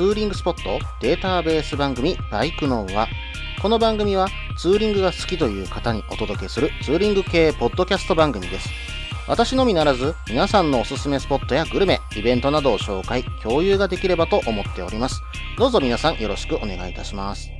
ツーリングスポットデータベース番組バイクノーは、この番組はツーリングが好きという方にお届けするツーリング系ポッドキャスト番組です。私のみならず、皆さんのおすすめスポットやグルメ、イベントなどを紹介、共有ができればと思っております。どうぞ皆さんよろしくお願いいたします。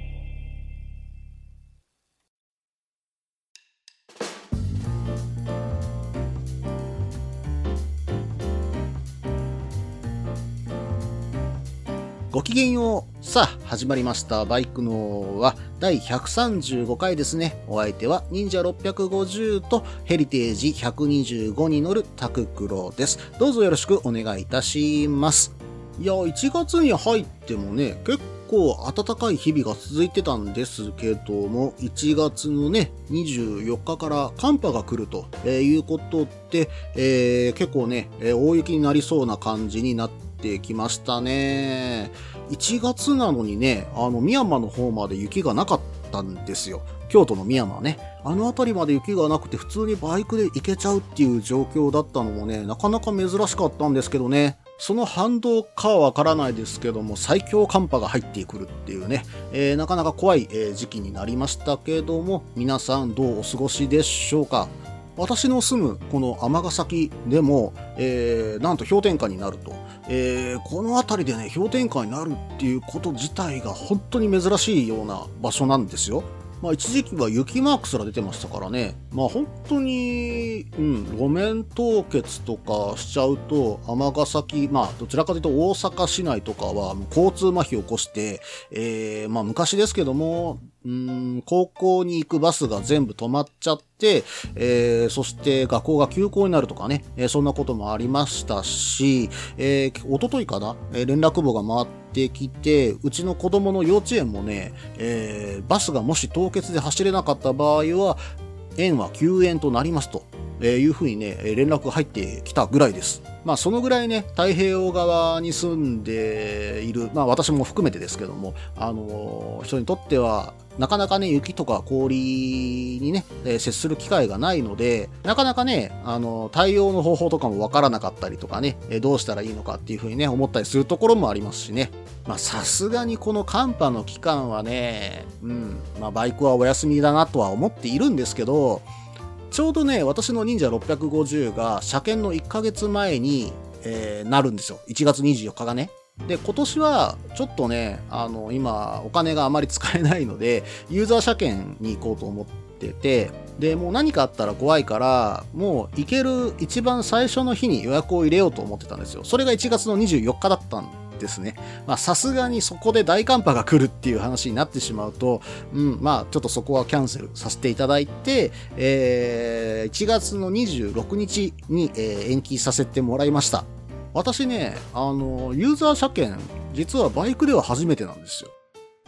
ごきげんよう。さあ、始まりました。バイクのは第135回ですね。お相手は忍者650とヘリテージ125に乗るタククロです。どうぞよろしくお願いいたします。いや、1月に入ってもね、結構暖かい日々が続いてたんですけども、1月のね、24日から寒波が来るということで、えー結構ね、大雪になりそうな感じになってきましたね。1月なのにね、あの、宮山の方まで雪がなかったんですよ。京都の宮山はね。あの辺りまで雪がなくて普通にバイクで行けちゃうっていう状況だったのもね、なかなか珍しかったんですけどね。その反動かはわからないですけども、最強寒波が入ってくるっていうね、えーなかなか怖い、え時期になりましたけども、皆さんどうお過ごしでしょうか？私の住むこの尼崎でも、えーなんと氷点下になると、えーこの辺りでね氷点下になるっていうこと自体が本当に珍しいような場所なんですよ。まあ一時期は雪マークすら出てましたからね。まあ本当に、うん、路面凍結とかしちゃうと、尼崎、まあどちらかというと大阪市内とかは交通麻痺を起こして、えーまあ昔ですけども、高校に行くバスが全部止まっちゃって、えーそして学校が休校になるとかね、えーそんなこともありましたし、えー、一昨日かな、えー連絡簿が回ってきて、うちの子供の幼稚園もね、えーバスがもし凍結で走れなかった場合は、園は休園となりますと。えーいうふうにね、連絡が入ってきたぐらいです。まあそのぐらいね、太平洋側に住んでいる、まあ私も含めてですけども、あのー人にとっては、なかなかね、雪とか氷にね、えー接する機会がないので、なかなかね、あの対応の方法とかもわからなかったりとかね、えーどうしたらいいのかっていうふうにね、思ったりするところもありますしね。まあさすがにこの寒波の期間はね、うん、まあバイクはお休みだなとは思っているんですけど、ちょうどね、私の忍者650が車検の1ヶ月前に、えーなるんですよ。1月24日がね。で、今年はちょっとね、あの、今、お金があまり使えないので、ユーザー車検に行こうと思ってて、で、もう何かあったら怖いから、もう行ける一番最初の日に予約を入れようと思ってたんですよ。それが1月の24日だったんですね。まあ、さすがにそこで大寒波が来るっていう話になってしまうと、うん、まあ、ちょっとそこはキャンセルさせていただいて、えー1月の26日に、えー延期させてもらいました。私ね、あの、ユーザー車検、実はバイクでは初めてなんですよ。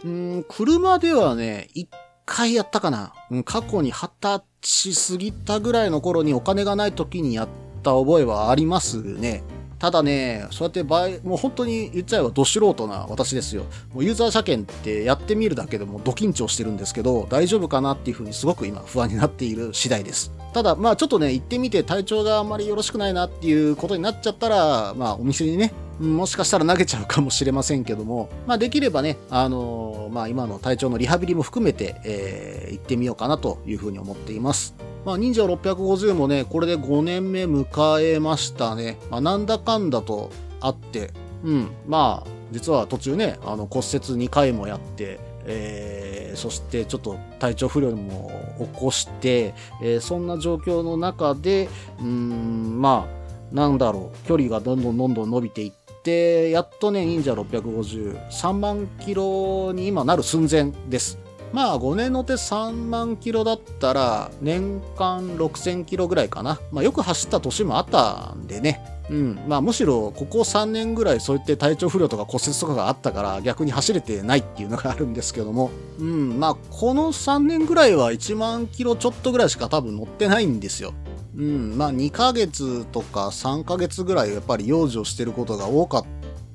うん、車ではね、一回やったかな。うん過去に二十歳過ぎたぐらいの頃にお金がない時にやった覚えはありますね。ただね、そうやって場合、もう本当に言っちゃえばど素人な私ですよ。もうユーザー車検ってやってみるだけでもド緊張してるんですけど、大丈夫かなっていうふうにすごく今不安になっている次第です。ただ、まあちょっとね、行ってみて体調があんまりよろしくないなっていうことになっちゃったら、まあお店にね、もしかしたら投げちゃうかもしれませんけども、まあできればね、あのーまあ今の体調のリハビリも含めて、えー行ってみようかなというふうに思っています。まあ、忍者650もね、これで5年目迎えましたね。まあ、なんだかんだとあって、うん、まあ、実は途中ね、あの骨折2回もやって、えーそしてちょっと体調不良も起こして、えーそんな状況の中で、うん、まあ、なんだろう、距離がどんどんどんどん伸びていって、やっとね、忍者650、3万キロに今なる寸前です。まあ5年乗って3万キロだったら年間6000キロぐらいかな。まあよく走った年もあったんでね。うん。まあむしろここ3年ぐらいそうやって体調不良とか骨折とかがあったから逆に走れてないっていうのがあるんですけども。うん。まあこの3年ぐらいは1万キロちょっとぐらいしか多分乗ってないんですよ。うん。まあ2ヶ月とか3ヶ月ぐらいやっぱり養生してることが多かっ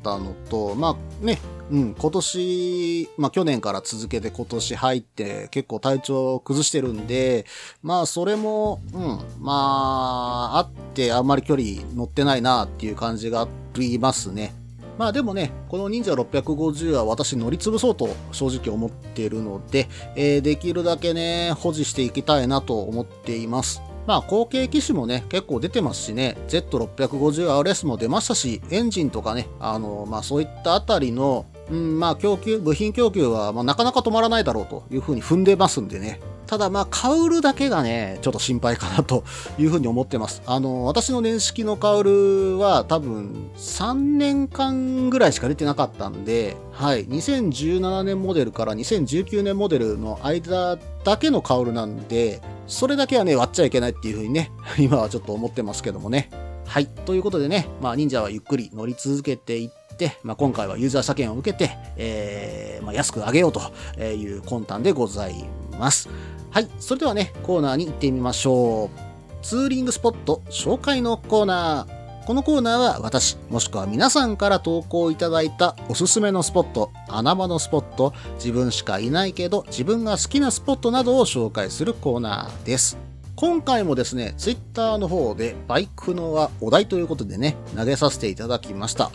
たのと、まあね、うん、今年、まあ去年から続けて今年入って結構体調崩してるんで、まあそれも、うん、まああってあんまり距離乗ってないなっていう感じがありますね。まあでもね、この忍者650は私乗り潰そうと正直思っているので、えー、できるだけね、保持していきたいなと思っています。まあ後継機種もね、結構出てますしね、Z650RS も出ましたし、エンジンとかね、あの、まあそういったあたりの、うん、まあ供給、部品供給は、まあ、なかなか止まらないだろうというふうに踏んでますんでね、ただまあ、カウルだけがね、ちょっと心配かなというふうに思ってます。あの、私の年式のカウルは多分3年間ぐらいしか出てなかったんで、はい、2017年モデルから2019年モデルの間だけのカウルなんで、それだけはね、割っちゃいけないっていうふうにね、今はちょっと思ってますけどもね。はい。ということでね、まあ、忍者はゆっくり乗り続けていって、まあ、今回はユーザー車検を受けて、えー、まあ、安く上げようという魂胆でございます。はい、それではね、コーナーに行ってみましょう。ツーリングスポット紹介のコーナー。このコーナーは私、もしくは皆さんから投稿いただいたおすすめのスポット、穴場のスポット、自分しかいないけど自分が好きなスポットなどを紹介するコーナーです。今回もですね、ツイッターの方でバイクのはお題ということでね、投げさせていただきました。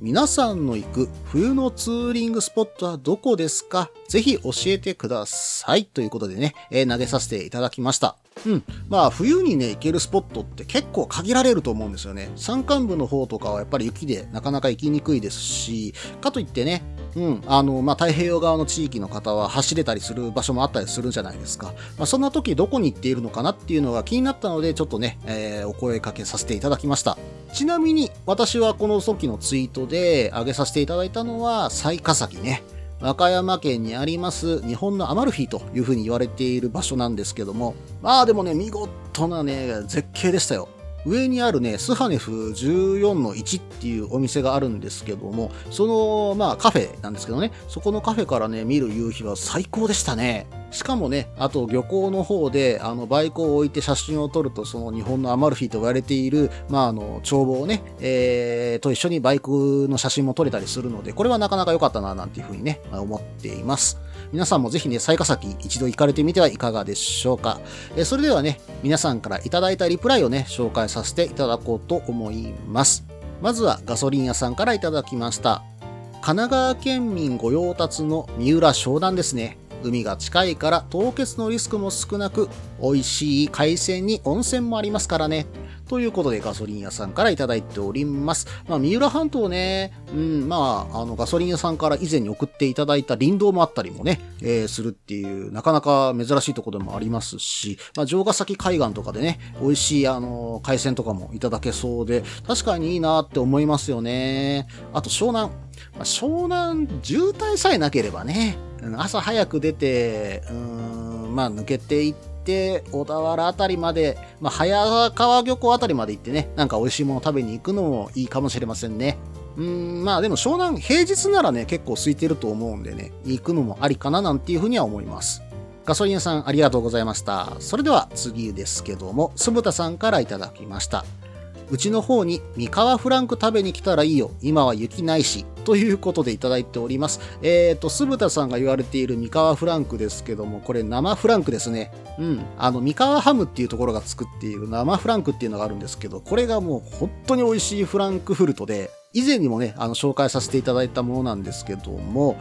皆さんの行く冬のツーリングスポットはどこですか？ぜひ教えてください。ということでね、えー、投げさせていただきました。うん。まあ、冬にね、行けるスポットって結構限られると思うんですよね。山間部の方とかはやっぱり雪でなかなか行きにくいですし、かといってね、うん、あの、まあ、太平洋側の地域の方は走れたりする場所もあったりするじゃないですか。まあ、そんな時どこに行っているのかなっていうのが気になったので、ちょっとね、えー、お声かけさせていただきました。ちなみに、私はこの時のツイートで上げさせていただいたのは、雑賀崎ね。和歌山県にあります日本のアマルフィというふうに言われている場所なんですけども、まあでもね、見事なね、絶景でしたよ。上にあるね、スハネフ14の1っていうお店があるんですけども、その、まあカフェなんですけどね、そこのカフェからね、見る夕日は最高でしたね。しかもね、あと漁港の方で、あの、バイクを置いて写真を撮ると、その日本のアマルフィと言われている、まあ、あの、帳簿をね、えー、と一緒にバイクの写真も撮れたりするので、これはなかなか良かったな、なんていうふうにね、思っています。皆さんもぜひね、雑賀崎一度行かれてみてはいかがでしょうか。えそれではね、皆さんからいただいたリプライをね、紹介させていただこうと思います。まずはガソリン屋さんからいただきました。神奈川県民御用達の三浦商談ですね。海が近いから凍結のリスクも少なく、美味しい海鮮に温泉もありますからね。ということでガソリン屋さんからいただいております。まあ、三浦半島ね、うん、まあ、あの、ガソリン屋さんから以前に送っていただいた林道もあったりもね、えー、するっていう、なかなか珍しいところでもありますし、まあ、城ヶ崎海岸とかでね、美味しい、あの、海鮮とかもいただけそうで、確かにいいなって思いますよね。あと、湘南。まあ、湘南、渋滞さえなければね、朝早く出て、うん、まあ、抜けていって、小田原あたりまで、まあ、早川漁港あたりまで行ってね、なんか美味しいもの食べに行くのもいいかもしれませんね。うん、まあでも湘南、平日ならね、結構空いてると思うんでね、行くのもありかななんていうふうには思います。ガソリン屋さんありがとうございました。それでは次ですけども、酢豚さんからいただきました。うちの方に三河フランク食べに来たらいいよ。今は雪ないし。ということでいただいております。えっ、ー、と、酢豚さんが言われている三河フランクですけども、これ生フランクですね。うん。あの、三河ハムっていうところが作っている生フランクっていうのがあるんですけど、これがもう本当に美味しいフランクフルトで、以前にもね、あの、紹介させていただいたものなんですけども、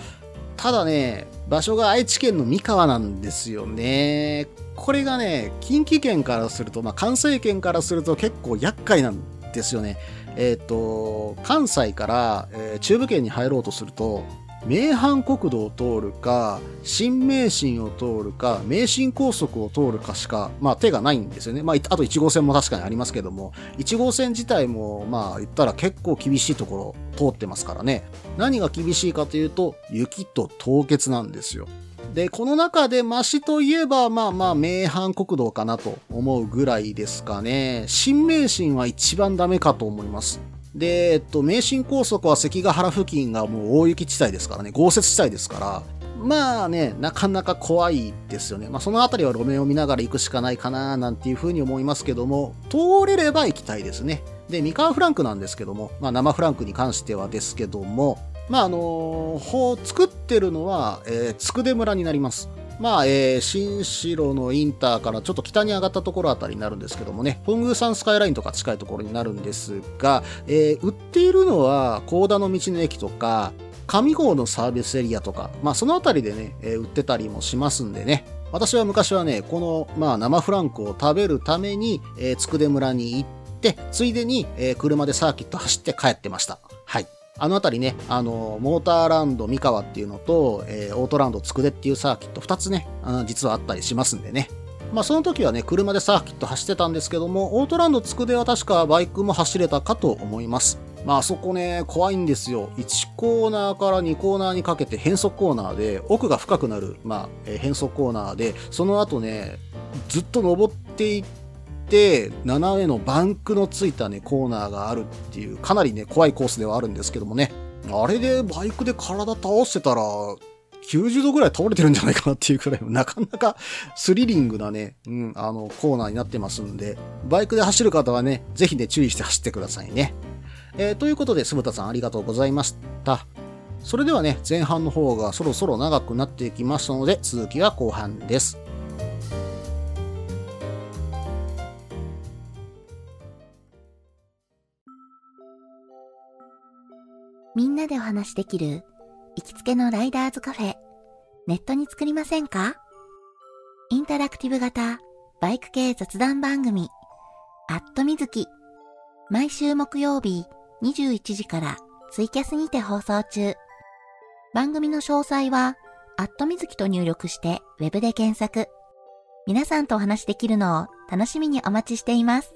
ただね、場所が愛知県の三河なんですよね。これがね、近畿圏からすると、まあ、関西圏からすると結構厄介なんですよね。えっ、ー、と、関西から、えー、中部圏に入ろうとすると、名阪国道を通るか、新名神を通るか、名神高速を通るかしか、まあ手がないんですよね。まあ、あと1号線も確かにありますけども、1号線自体も、まあ言ったら結構厳しいところ通ってますからね。何が厳しいかというと、雪と凍結なんですよ。で、この中でマシといえば、まあまあ、名阪国道かなと思うぐらいですかね。新名神は一番ダメかと思います。で、えっと、名神高速は関ヶ原付近がもう大雪地帯ですからね、豪雪地帯ですから、まあね、なかなか怖いですよね。まあそのあたりは路面を見ながら行くしかないかな、なんていうふうに思いますけども、通れれば行きたいですね。で、三河フランクなんですけども、まあ生フランクに関してはですけども、まああのー、作ってるのは、えー、つくで村になります。まあ、えー、新城のインターからちょっと北に上がったところあたりになるんですけどもね、本宮山スカイラインとか近いところになるんですが、えー、売っているのは、高田の道の駅とか、上郷のサービスエリアとか、まあそのあたりでね、えー、売ってたりもしますんでね、私は昔はね、この、まあ、生フランクを食べるために、えー、つくで村に行って、ついでに、えー、車でサーキット走って帰ってました。あのあたりね、あの、モーターランド三河っていうのと、えー、オートランドつくでっていうサーキット2つね、あ実はあったりしますんでね。まあその時はね、車でサーキット走ってたんですけども、オートランドつくでは確かバイクも走れたかと思います。まああそこね、怖いんですよ。1コーナーから2コーナーにかけて変速コーナーで、奥が深くなる、まあ、えー、変速コーナーで、その後ね、ずっと登っていって、斜めのバンクのついたね、コーナーがあるっていう、かなりね、怖いコースではあるんですけどもね。あれでバイクで体倒してたら、90度ぐらい倒れてるんじゃないかなっていうくらい、なかなかスリリングなね、うん、あの、コーナーになってますんで、バイクで走る方はね、ぜひね、注意して走ってくださいね。えー、ということで、鈴田さんありがとうございました。それではね、前半の方がそろそろ長くなっていきますので、続きは後半です。みんなでお話しできる行きつけのライダーズカフェ、ネットに作りませんか？インタラクティブ型バイク系雑談番組、アットみずき。毎週木曜日21時からツイキャスにて放送中。番組の詳細は、アットみずきと入力してウェブで検索。皆さんとお話しできるのを楽しみにお待ちしています。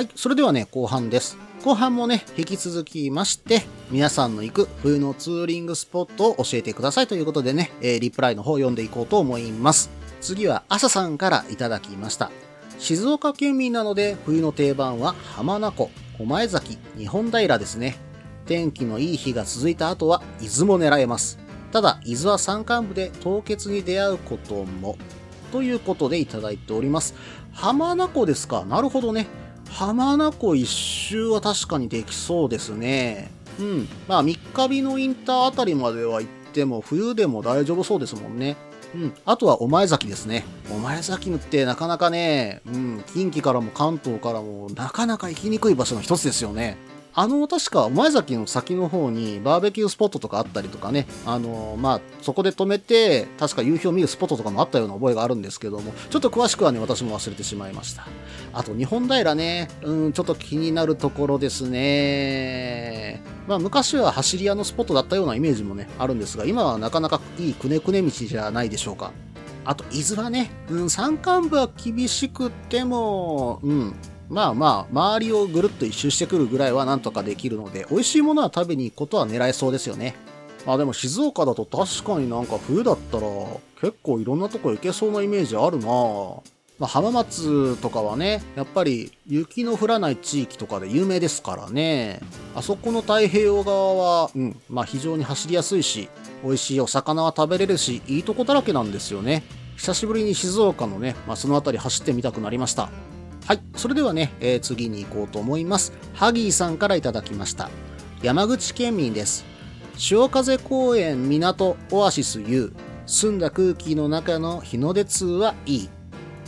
はい、それではね、後半です。後半もね、引き続きまして、皆さんの行く冬のツーリングスポットを教えてくださいということでね、えー、リプライの方を読んでいこうと思います。次は朝さんからいただきました。静岡県民なので冬の定番は浜名湖、小前崎、日本平ですね。天気のいい日が続いた後は伊豆も狙えます。ただ、伊豆は山間部で凍結に出会うことも。ということでいただいております。浜名湖ですか？なるほどね。浜名湖一周は確かにできそうですね。うん。まあ、三日日のインターあたりまでは行っても、冬でも大丈夫そうですもんね。うん。あとは、お前崎ですね。お前崎ってなかなかね、うん、近畿からも関東からもなかなか行きにくい場所の一つですよね。あの、確か、前崎の先の方にバーベキュースポットとかあったりとかね、あの、まあ、そこで止めて、確か夕日を見るスポットとかもあったような覚えがあるんですけども、ちょっと詳しくはね、私も忘れてしまいました。あと、日本平ね、うん、ちょっと気になるところですね。まあ、昔は走り屋のスポットだったようなイメージもね、あるんですが、今はなかなかいいくねくね道じゃないでしょうか。あと、伊豆はね、うん、山間部は厳しくても、うん、まあまあ、周りをぐるっと一周してくるぐらいはなんとかできるので、美味しいものは食べに行くことは狙えそうですよね。まあでも静岡だと確かになんか冬だったら結構いろんなとこ行けそうなイメージあるなまあ、浜松とかはね、やっぱり雪の降らない地域とかで有名ですからね。あそこの太平洋側は、うん、まあ非常に走りやすいし、美味しいお魚は食べれるし、いいとこだらけなんですよね。久しぶりに静岡のね、まあ、その辺り走ってみたくなりました。はい。それではね、えー、次に行こうと思います。ハギーさんからいただきました。山口県民です。潮風公園港オアシス U 澄んだ空気の中の日の出通はいい。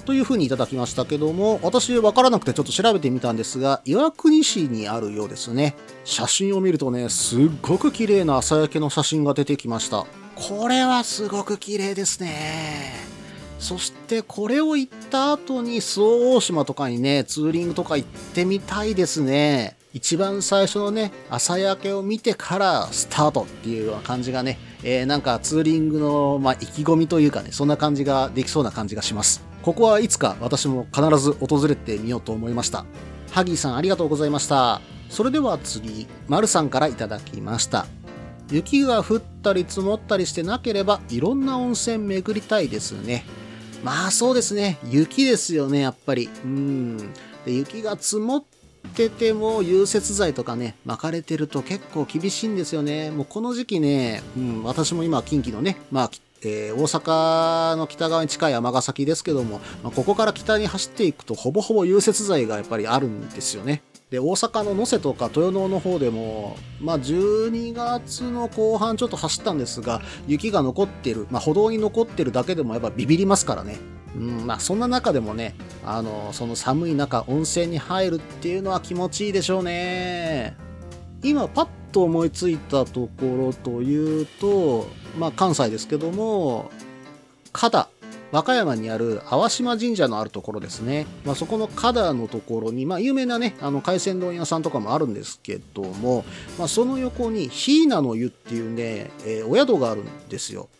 という風にいただきましたけども、私わからなくてちょっと調べてみたんですが、岩国市にあるようですね。写真を見るとね、すっごく綺麗な朝焼けの写真が出てきました。これはすごく綺麗ですね。そしてこれを行った後に周防大島とかにね、ツーリングとか行ってみたいですね。一番最初のね、朝焼けを見てからスタートっていうような感じがね、えー、なんかツーリングの、まあ、意気込みというかね、そんな感じができそうな感じがします。ここはいつか私も必ず訪れてみようと思いました。ハギーさんありがとうございました。それでは次、マルさんからいただきました。雪が降ったり積もったりしてなければいろんな温泉巡りたいですね。まあそうですね。雪ですよね、やっぱり。うん。で雪が積もってても融雪剤とかね、巻かれてると結構厳しいんですよね。もうこの時期ね、うん、私も今近畿のね、まあ、えー、大阪の北側に近い尼崎ですけども、まあ、ここから北に走っていくとほぼほぼ融雪剤がやっぱりあるんですよね。で、大阪の能勢とか豊能の方でも、まあ、12月の後半ちょっと走ったんですが、雪が残ってる、まあ、歩道に残ってるだけでもやっぱビビりますからね。うん、まあ、そんな中でもね、あの、その寒い中、温泉に入るっていうのは気持ちいいでしょうね。今、パッと思いついたところというと、まあ、関西ですけども、加田和歌山にある淡島神社のあるところですね。まあ、そこの花壇のところに、まあ、有名なね、あの、海鮮丼屋さんとかもあるんですけども、まあ、その横に、ひーなの湯っていうね、えー、お宿があるんですよ。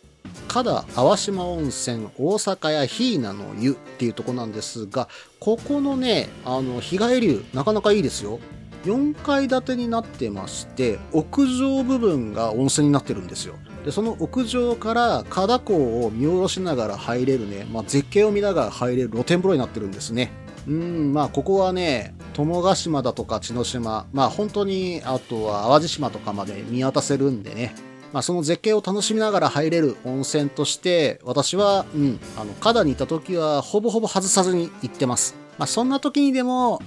加田淡島温泉大阪屋ひーなの湯っていうとこなんですが、ここのね、あの、日帰り湯、なかなかいいですよ。4階建てになってまして、屋上部分が温泉になってるんですよ。でその屋上から加港を見下ろしながら入れるね、まあ、絶景を見ながら入れる露天風呂になってるんですね。うん、まあ、ここはね、友ヶ島だとか千野島、まあ、本当に、あとは淡路島とかまで見渡せるんでね、まあ、その絶景を楽しみながら入れる温泉として、私は、うん、あの、加田にいた時は、ほぼほぼ外さずに行ってます。まあ、そんな時にでも、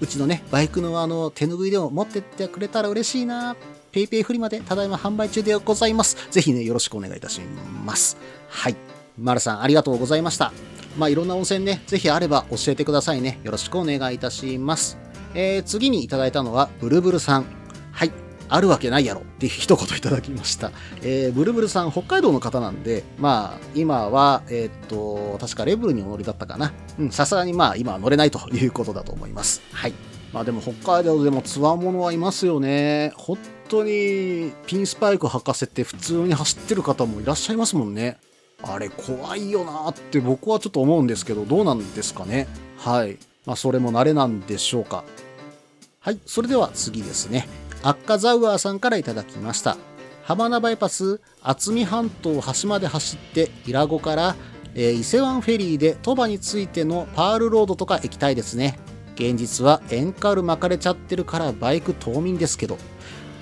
うちのね、バイクのあの、手拭いでも持ってってくれたら嬉しいな PayPay フリマでただいま販売中でございます。ぜひね、よろしくお願いいたします。はい。まるさん、ありがとうございました。まあ、いろんな温泉ね、ぜひあれば教えてくださいね。よろしくお願いいたします。えー、次にいただいたのは、ブルブルさん。はい。あるわけないやろって一言いただきました。えー、ブルブルさん、北海道の方なんで、まあ、今は、えー、っと、確かレブルにお乗りだったかな。うん、さすがにまあ、今は乗れないということだと思います。はい。まあでも北海道でもつわものはいますよね。本当にピンスパイク履かせて普通に走ってる方もいらっしゃいますもんね。あれ怖いよなって僕はちょっと思うんですけど、どうなんですかね。はい。まあそれも慣れなんでしょうか。はい。それでは次ですね。アッカザウアーさんからいただきました。浜名バイパス、渥美半島端まで走って、伊良湖から、えー、伊勢湾フェリーで鳥羽についてのパールロードとか行きたいですね。現実はエンカール巻かれちゃってるからバイク冬眠ですけど。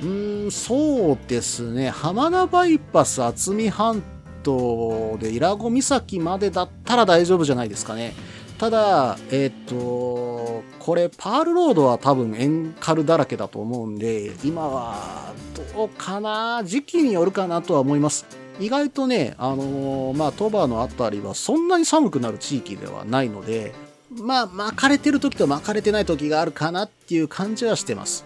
うーん、そうですね。浜名バイパス渥美半島で伊良湖岬までだったら大丈夫じゃないですかね。ただ、えっ、ー、と、これ、パールロードは多分エンカルだらけだと思うんで、今は、どうかな？時期によるかなとは思います。意外とね、あのー、まあ、鳥羽のあたりはそんなに寒くなる地域ではないので、まあ、巻かれてる時と巻かれてない時があるかなっていう感じはしてます。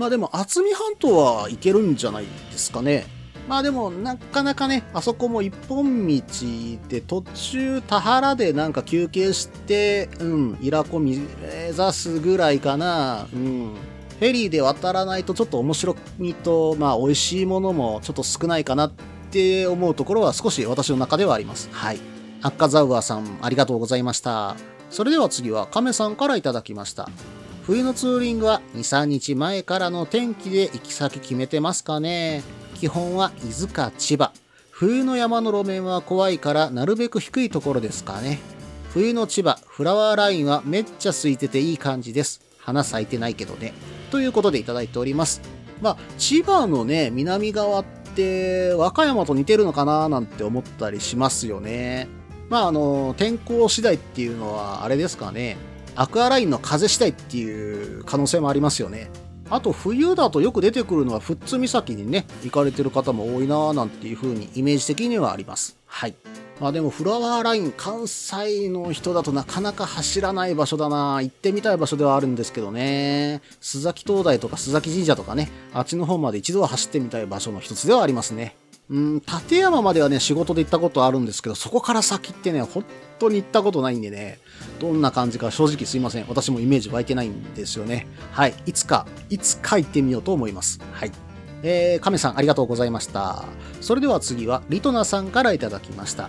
まあでも、渥美半島はいけるんじゃないですかね。まあでも、なかなかね、あそこも一本道で途中田原でなんか休憩して、うん、イラコ目指すぐらいかな。うん。フェリーで渡らないとちょっと面白みと、まあ美味しいものもちょっと少ないかなって思うところは少し私の中ではあります。はい。アッカザウアーさん、ありがとうございました。それでは次は亀さんからいただきました。冬のツーリングは2、3日前からの天気で行き先決めてますかね基本は伊豆か千葉。冬の山の路面は怖いからなるべく低いところですかね。冬の千葉、フラワーラインはめっちゃ空いてていい感じです。花咲いてないけどね。ということでいただいております。まあ、千葉のね、南側って和歌山と似てるのかななんて思ったりしますよね。まあ、あの、天候次第っていうのは、あれですかね。アクアラインの風次第っていう可能性もありますよね。あと、冬だとよく出てくるのは、富津岬にね、行かれてる方も多いなーなんていう風にイメージ的にはあります。はい。まあでも、フラワーライン、関西の人だとなかなか走らない場所だな行ってみたい場所ではあるんですけどね。須崎灯台とか須崎神社とかね、あっちの方まで一度は走ってみたい場所の一つではありますね。うん、立山まではね、仕事で行ったことあるんですけど、そこから先ってね、本当に行ったことないんでね、どんな感じか正直すいません。私もイメージ湧いてないんですよね。はい。いつか、いつか行ってみようと思います。はい。えー、亀さんありがとうございました。それでは次は、リトナさんからいただきました。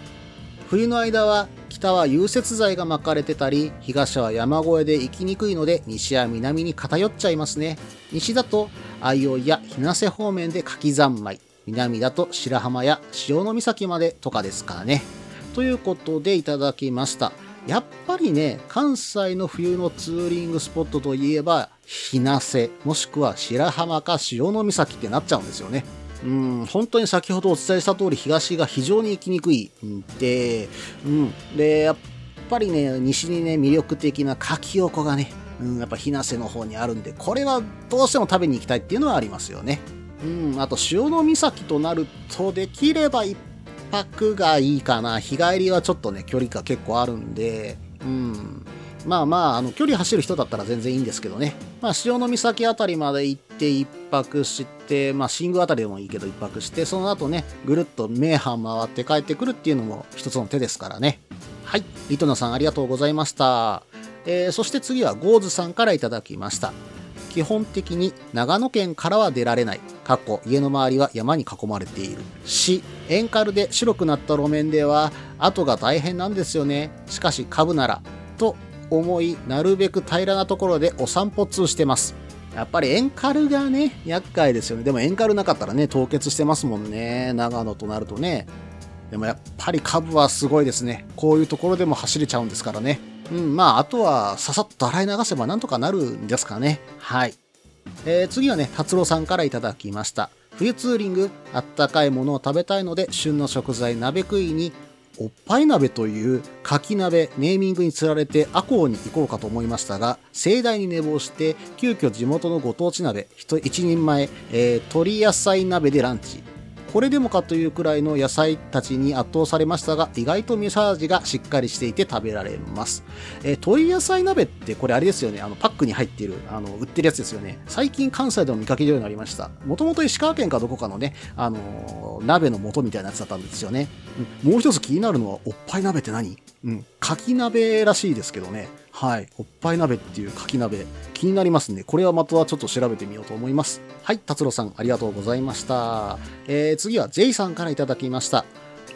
冬の間は、北は融雪剤が巻かれてたり、東は山越えで行きにくいので、西や南に偏っちゃいますね。西だと、相生や日生方面で柿三昧。南だと白浜や潮岬までとかですからね。ということでいただきました。やっぱりね、関西の冬のツーリングスポットといえば、日生、もしくは白浜か潮岬ってなっちゃうんですよね。うん、本当に先ほどお伝えした通り東が非常に行きにくいんで、うん。で、やっぱりね、西にね、魅力的な柿横がね、うん、やっぱ日生の方にあるんで、これはどうしても食べに行きたいっていうのはありますよね。うん、あと潮岬となると、できれば一泊がいいかな。日帰りはちょっとね、距離が結構あるんで、うん。まあまあ、あの、距離走る人だったら全然いいんですけどね。まあ、潮岬あたりまで行って一泊して、まあ、新宮あたりでもいいけど一泊して、その後ね、ぐるっと名阪回って帰ってくるっていうのも一つの手ですからね。はい。リトナさんありがとうございました。えー、そして次はゴーズさんからいただきました。基本的に長野県からは出られない。かっこ家の周りは山に囲まれている。し、エンカルで白くなった路面では後が大変なんですよね。しかし株なら。と思い、なるべく平らなところでお散歩通してます。やっぱりエンカルがね、厄介ですよね。でもエンカルなかったらね、凍結してますもんね。長野となるとね。でもやっぱり株はすごいですね。こういうところでも走れちゃうんですからね。うん、まあ、あとはささっと洗い流せばなんとかなるんですかね。はい。えー、次はね、達郎さんからいただきました。冬ツーリング、あったかいものを食べたいので、旬の食材鍋食いにおっぱい鍋というかき鍋ネーミングにつられて赤穂に行こうかと思いましたが盛大に寝坊して急遽地元のご当地鍋1人前、えー、鶏野菜鍋でランチこれでもかというくらいの野菜たちに圧倒されましたが、意外と味噌味がしっかりしていて食べられます。えー、鶏野菜鍋ってこれあれですよね、あのパックに入っている、あの、売ってるやつですよね。最近関西でも見かけるようになりました。もともと石川県かどこかのね、あのー、鍋の素みたいなやつだったんですよね。うん、もう一つ気になるのは、おっぱい鍋って何？うん、かき鍋らしいですけどね。はい。おっぱい鍋っていうかき鍋。気になりますね。これはまたちょっと調べてみようと思います。はい。達郎さん、ありがとうございました。えー、次は J さんから頂きました。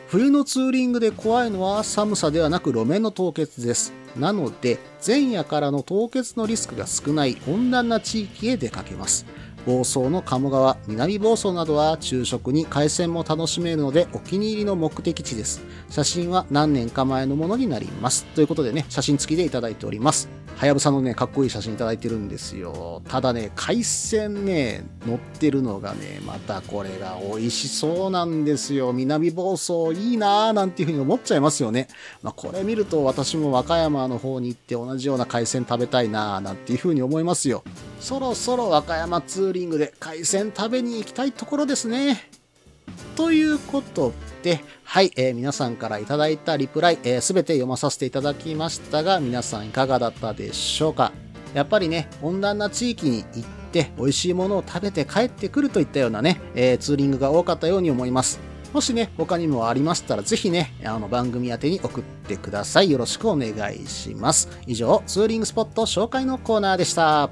冬のツーリングで怖いのは寒さではなく路面の凍結です。なので、前夜からの凍結のリスクが少ない温暖な地域へ出かけます。房総の鴨川、南房総などは昼食に海鮮も楽しめるのでお気に入りの目的地です。写真は何年か前のものになります。ということでね、写真付きでいただいております。はやぶさのね、かっこいい写真いただいてるんですよ。ただね、海鮮ね、乗ってるのがね、またこれが美味しそうなんですよ。南房総いいなーなんていうふうに思っちゃいますよね。まあ、これ見ると私も和歌山の方に行って同じような海鮮食べたいなーなんていうふうに思いますよ。そろそろ和歌山ツーリングで海鮮食べに行きたいところですね。ということで、はい、えー、皆さんからいただいたリプライ、す、えー、べ、て読まさせていただきましたが、皆さんいかがだったでしょうか？やっぱりね、温暖な地域に行って美味しいものを食べて帰ってくるといったようなね、えー、ツーリングが多かったように思います。もしね、他にもありましたら、ぜひね、あの番組宛てに送ってください。よろしくお願いします。以上、ツーリングスポット紹介のコーナーでした。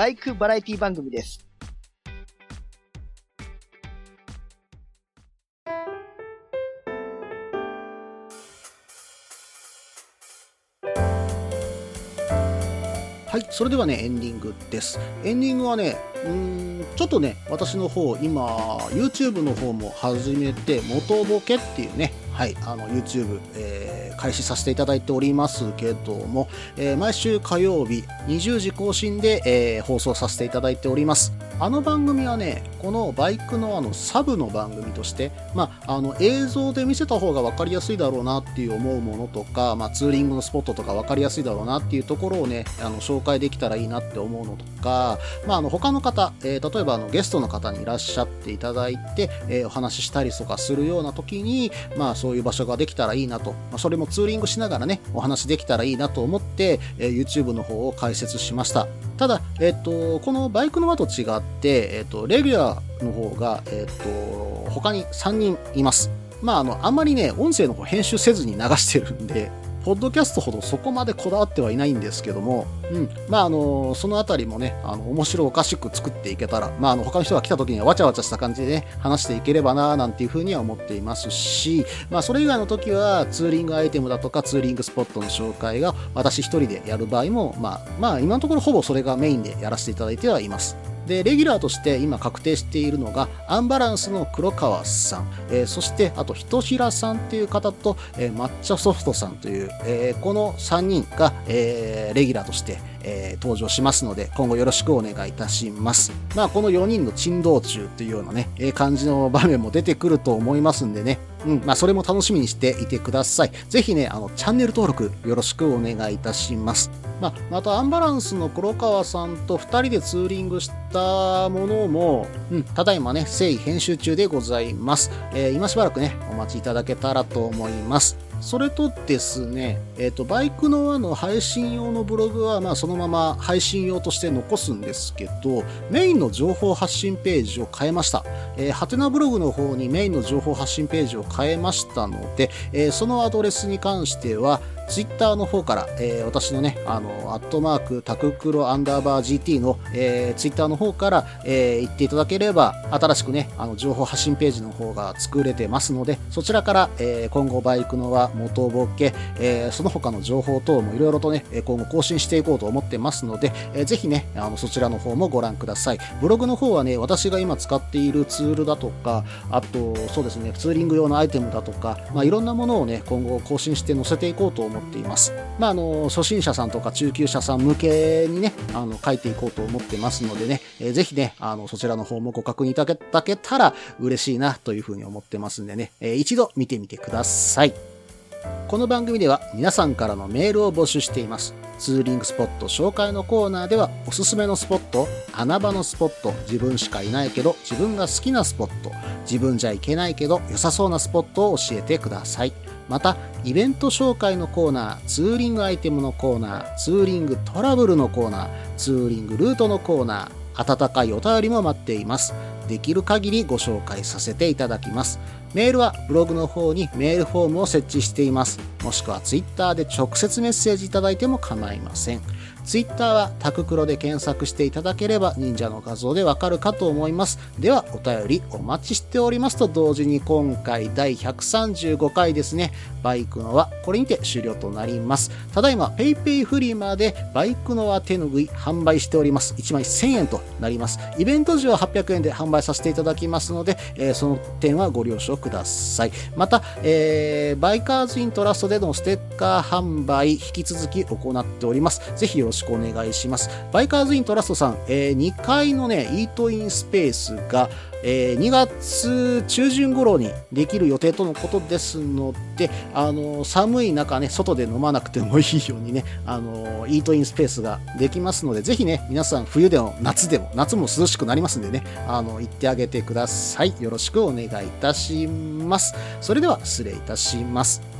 バイクバラエティ番組です。はい、それではね、エンディングです。エンディングはね、うん、ちょっとね、私の方、今、YouTube の方も始めて、元ボケっていうね、はい、あの YouTube、えー、開始させていただいておりますけども、えー、毎週火曜日20時更新で、えー、放送させていただいております。あの番組はね、このバイクのあのサブの番組として、まあ、あの映像で見せた方が分かりやすいだろうなっていう思うものとか、まあ、ツーリングのスポットとか分かりやすいだろうなっていうところをね、あの紹介できたらいいなって思うのとか、まあ、あの他の方、えー、例えばあのゲストの方にいらっしゃっていただいて、えー、お話ししたりとかするような時に、まあ、そういう場所ができたらいいなと、まあ、それもツーリングしながらね、お話できたらいいなと思って、えー、YouTube の方を開設しました。ただ、えっ、と、このバイクの輪と違って、えっ、と、レギュラーの方が、えっ、と、他に3人います。まあ、あの、あんまりね、音声の方編集せずに流してるんで、ポッドキャストほどそこまでこだわってはいないんですけども、うん。まあ、あの、そのあたりもね、あの、面白おかしく作っていけたら、まあ、あの、他の人が来た時にはわちゃわちゃした感じでね、話していければな、なんていうふうには思っていますし、まあ、それ以外の時は、ツーリングアイテムだとか、ツーリングスポットの紹介が、私一人でやる場合も、まあ、まあ、今のところほぼそれがメインでやらせていただいてはいます。で、レギュラーとして今確定しているのが、アンバランスの黒川さん、えーそして、あと、人平さんっていう方と、えー抹茶ソフトさんという、えーこの3人が、えレギュラーとして、えー登場しますので、今後よろしくお願いいたします。まあ、この4人の珍道中っていうようなね、えー感じの場面も出てくると思いますんでね、うん、まあ、それも楽しみにしていてください。ぜひね、あの、チャンネル登録よろしくお願いいたします。まあ、またアンバランスの黒川さんと2人でツーリングしたものも、うん、ただいまね、誠意編集中でございます。えー今しばらくね、お待ちいただけたらと思います。それとですね、えっ、と、バイクの輪の配信用のブログは、まあ、そのまま配信用として残すんですけど、メインの情報発信ページを変えました。えー、ハテナブログの方にメインの情報発信ページを変えましたので、えーそのアドレスに関しては、ツイッターの方から、えー私のね、あの、アットマーク、タククロアンダーバー GT の、えーツイッターの方から、えー言っていただければ、新しくね、あの、情報発信ページの方が作れてますので、そちらから、えー今後バイクのは元ボケ、えーその他の情報等もいろいろとね、今後更新していこうと思ってますので、えーぜひね、あの、そちらの方もご覧ください。ブログの方はね、私が今使っているツールだとか、あと、そうですね、ツーリング用のアイテムだとか、まあ、いろんなものをね、今後更新して載せていこうと思っています。まあ、あの、初心者さんとか中級者さん向けにね、あの、書いていこうと思ってますのでね、えーぜひね、あの、そちらの方もご確認いただけたら嬉しいなというふうに思ってますんでね、えー一度見てみてください。この番組では皆さんからのメールを募集しています。ツーリングスポット紹介のコーナーではおすすめのスポット、穴場のスポット、自分しかいないけど自分が好きなスポット、自分じゃ行けないけど良さそうなスポットを教えてください。また、イベント紹介のコーナー、ツーリングアイテムのコーナー、ツーリングトラブルのコーナー、ツーリングルートのコーナー、温かいお便りも待っています。できる限りご紹介させていただきます。メールはブログの方にメールフォームを設置しています。もしくはツイッターで直接メッセージいただいても構いません。ツイッターはタククロで検索していただければ忍者の画像でわかるかと思います。ではお便りお待ちしておりますと同時に今回第135回ですね、バイクのはこれにて終了となります。ただいま PayPay フリマでバイクのは手ぬぐい販売しております。1枚1000円となります。イベント時は800円で販売させていただきますので、えーその点はご了承ください。また、えーバイカーズイントラストでのステッカー販売引き続き行っております。ぜひよろしくしくお願いします。バイカーズイントラストさん、えー2階のね、イートインスペースが、えー2月中旬頃にできる予定とのことですので、あの寒い中ね、外で飲まなくてもいいようにね、あのイートインスペースができますので、ぜひね、皆さん冬でも夏でも、夏も涼しくなりますんでね、あの、行ってあげてください。よろしくお願いいたします。それでは失礼いたします。